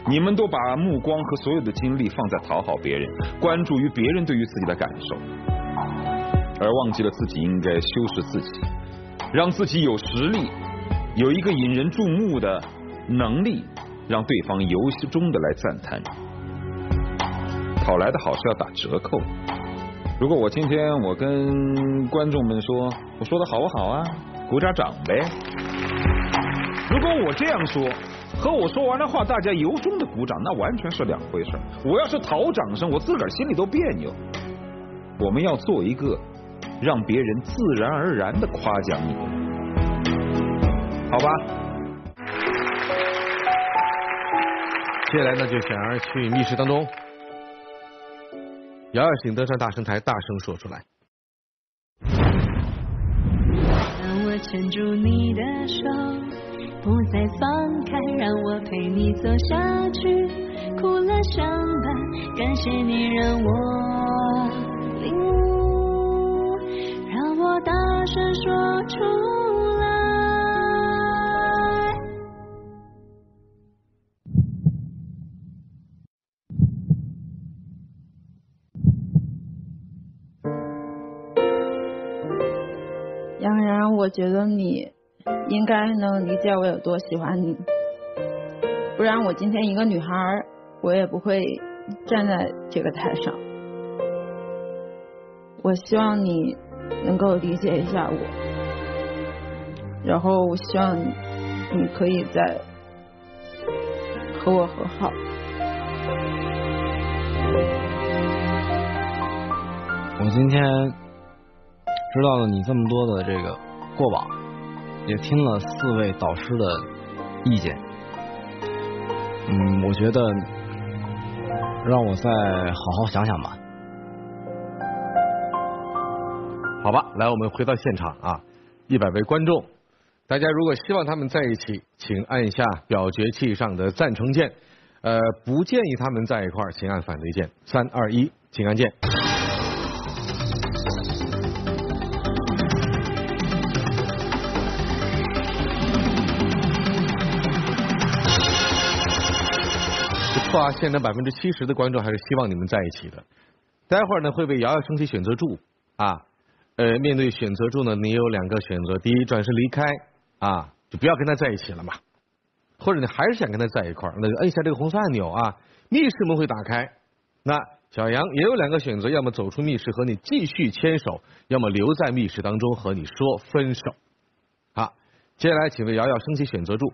你们都把目光和所有的精力放在讨好别人，关注于别人对于自己的感受，而忘记了自己应该修饰自己，让自己有实力，有一个引人注目的能力，让对方由衷的来赞叹。讨来的好是要打折扣。如果我今天我跟观众们说，我说的好不好啊？鼓点掌呗。如果我这样说。和我说完了话，大家由衷的鼓掌，那完全是两回事。我要是讨掌声，我自个儿心里都别扭。我们要做一个让别人自然而然的夸奖你，好吧？接下来呢，就选儿去密室当中，瑶瑶请登上大声台，大声说出来。当我牵住你的手。不再放开，让我陪你走下去，苦乐相伴，感谢你让我领悟，让我大声说出来。杨然，我觉得你。应该能理解我有多喜欢你，不然我今天一个女孩，我也不会站在这个台上。我希望你能够理解一下我，然后我希望你可以再和我和好。我今天知道了你这么多的这个过往。也听了四位导师的意见，嗯，我觉得让我再好好想想吧。好吧，来，我们回到现场啊，一百位观众，大家如果希望他们在一起，请按下表决器上的赞成键；呃，不建议他们在一块儿，请按反对键。三二一，请按键。啊，现在百分之七十的观众还是希望你们在一起的。待会儿呢会被瑶瑶升起选择柱啊，呃，面对选择柱呢，你有两个选择：第一，转身离开啊，就不要跟他在一起了嘛；或者你还是想跟他在一块儿，那就摁下这个红色按钮啊，密室门会打开。那小杨也有两个选择：要么走出密室和你继续牵手，要么留在密室当中和你说分手。好，接下来请为瑶瑶升起选择柱。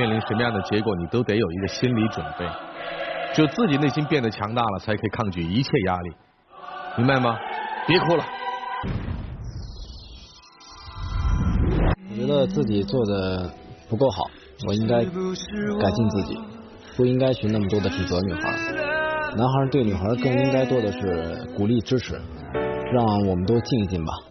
面临什么样的结果，你都得有一个心理准备，就自己内心变得强大了，才可以抗拒一切压力，明白吗？别哭了。我觉得自己做的不够好，我应该改进自己，不应该去那么多的指责女孩。男孩对女孩更应该多的是鼓励支持，让我们都静一静吧。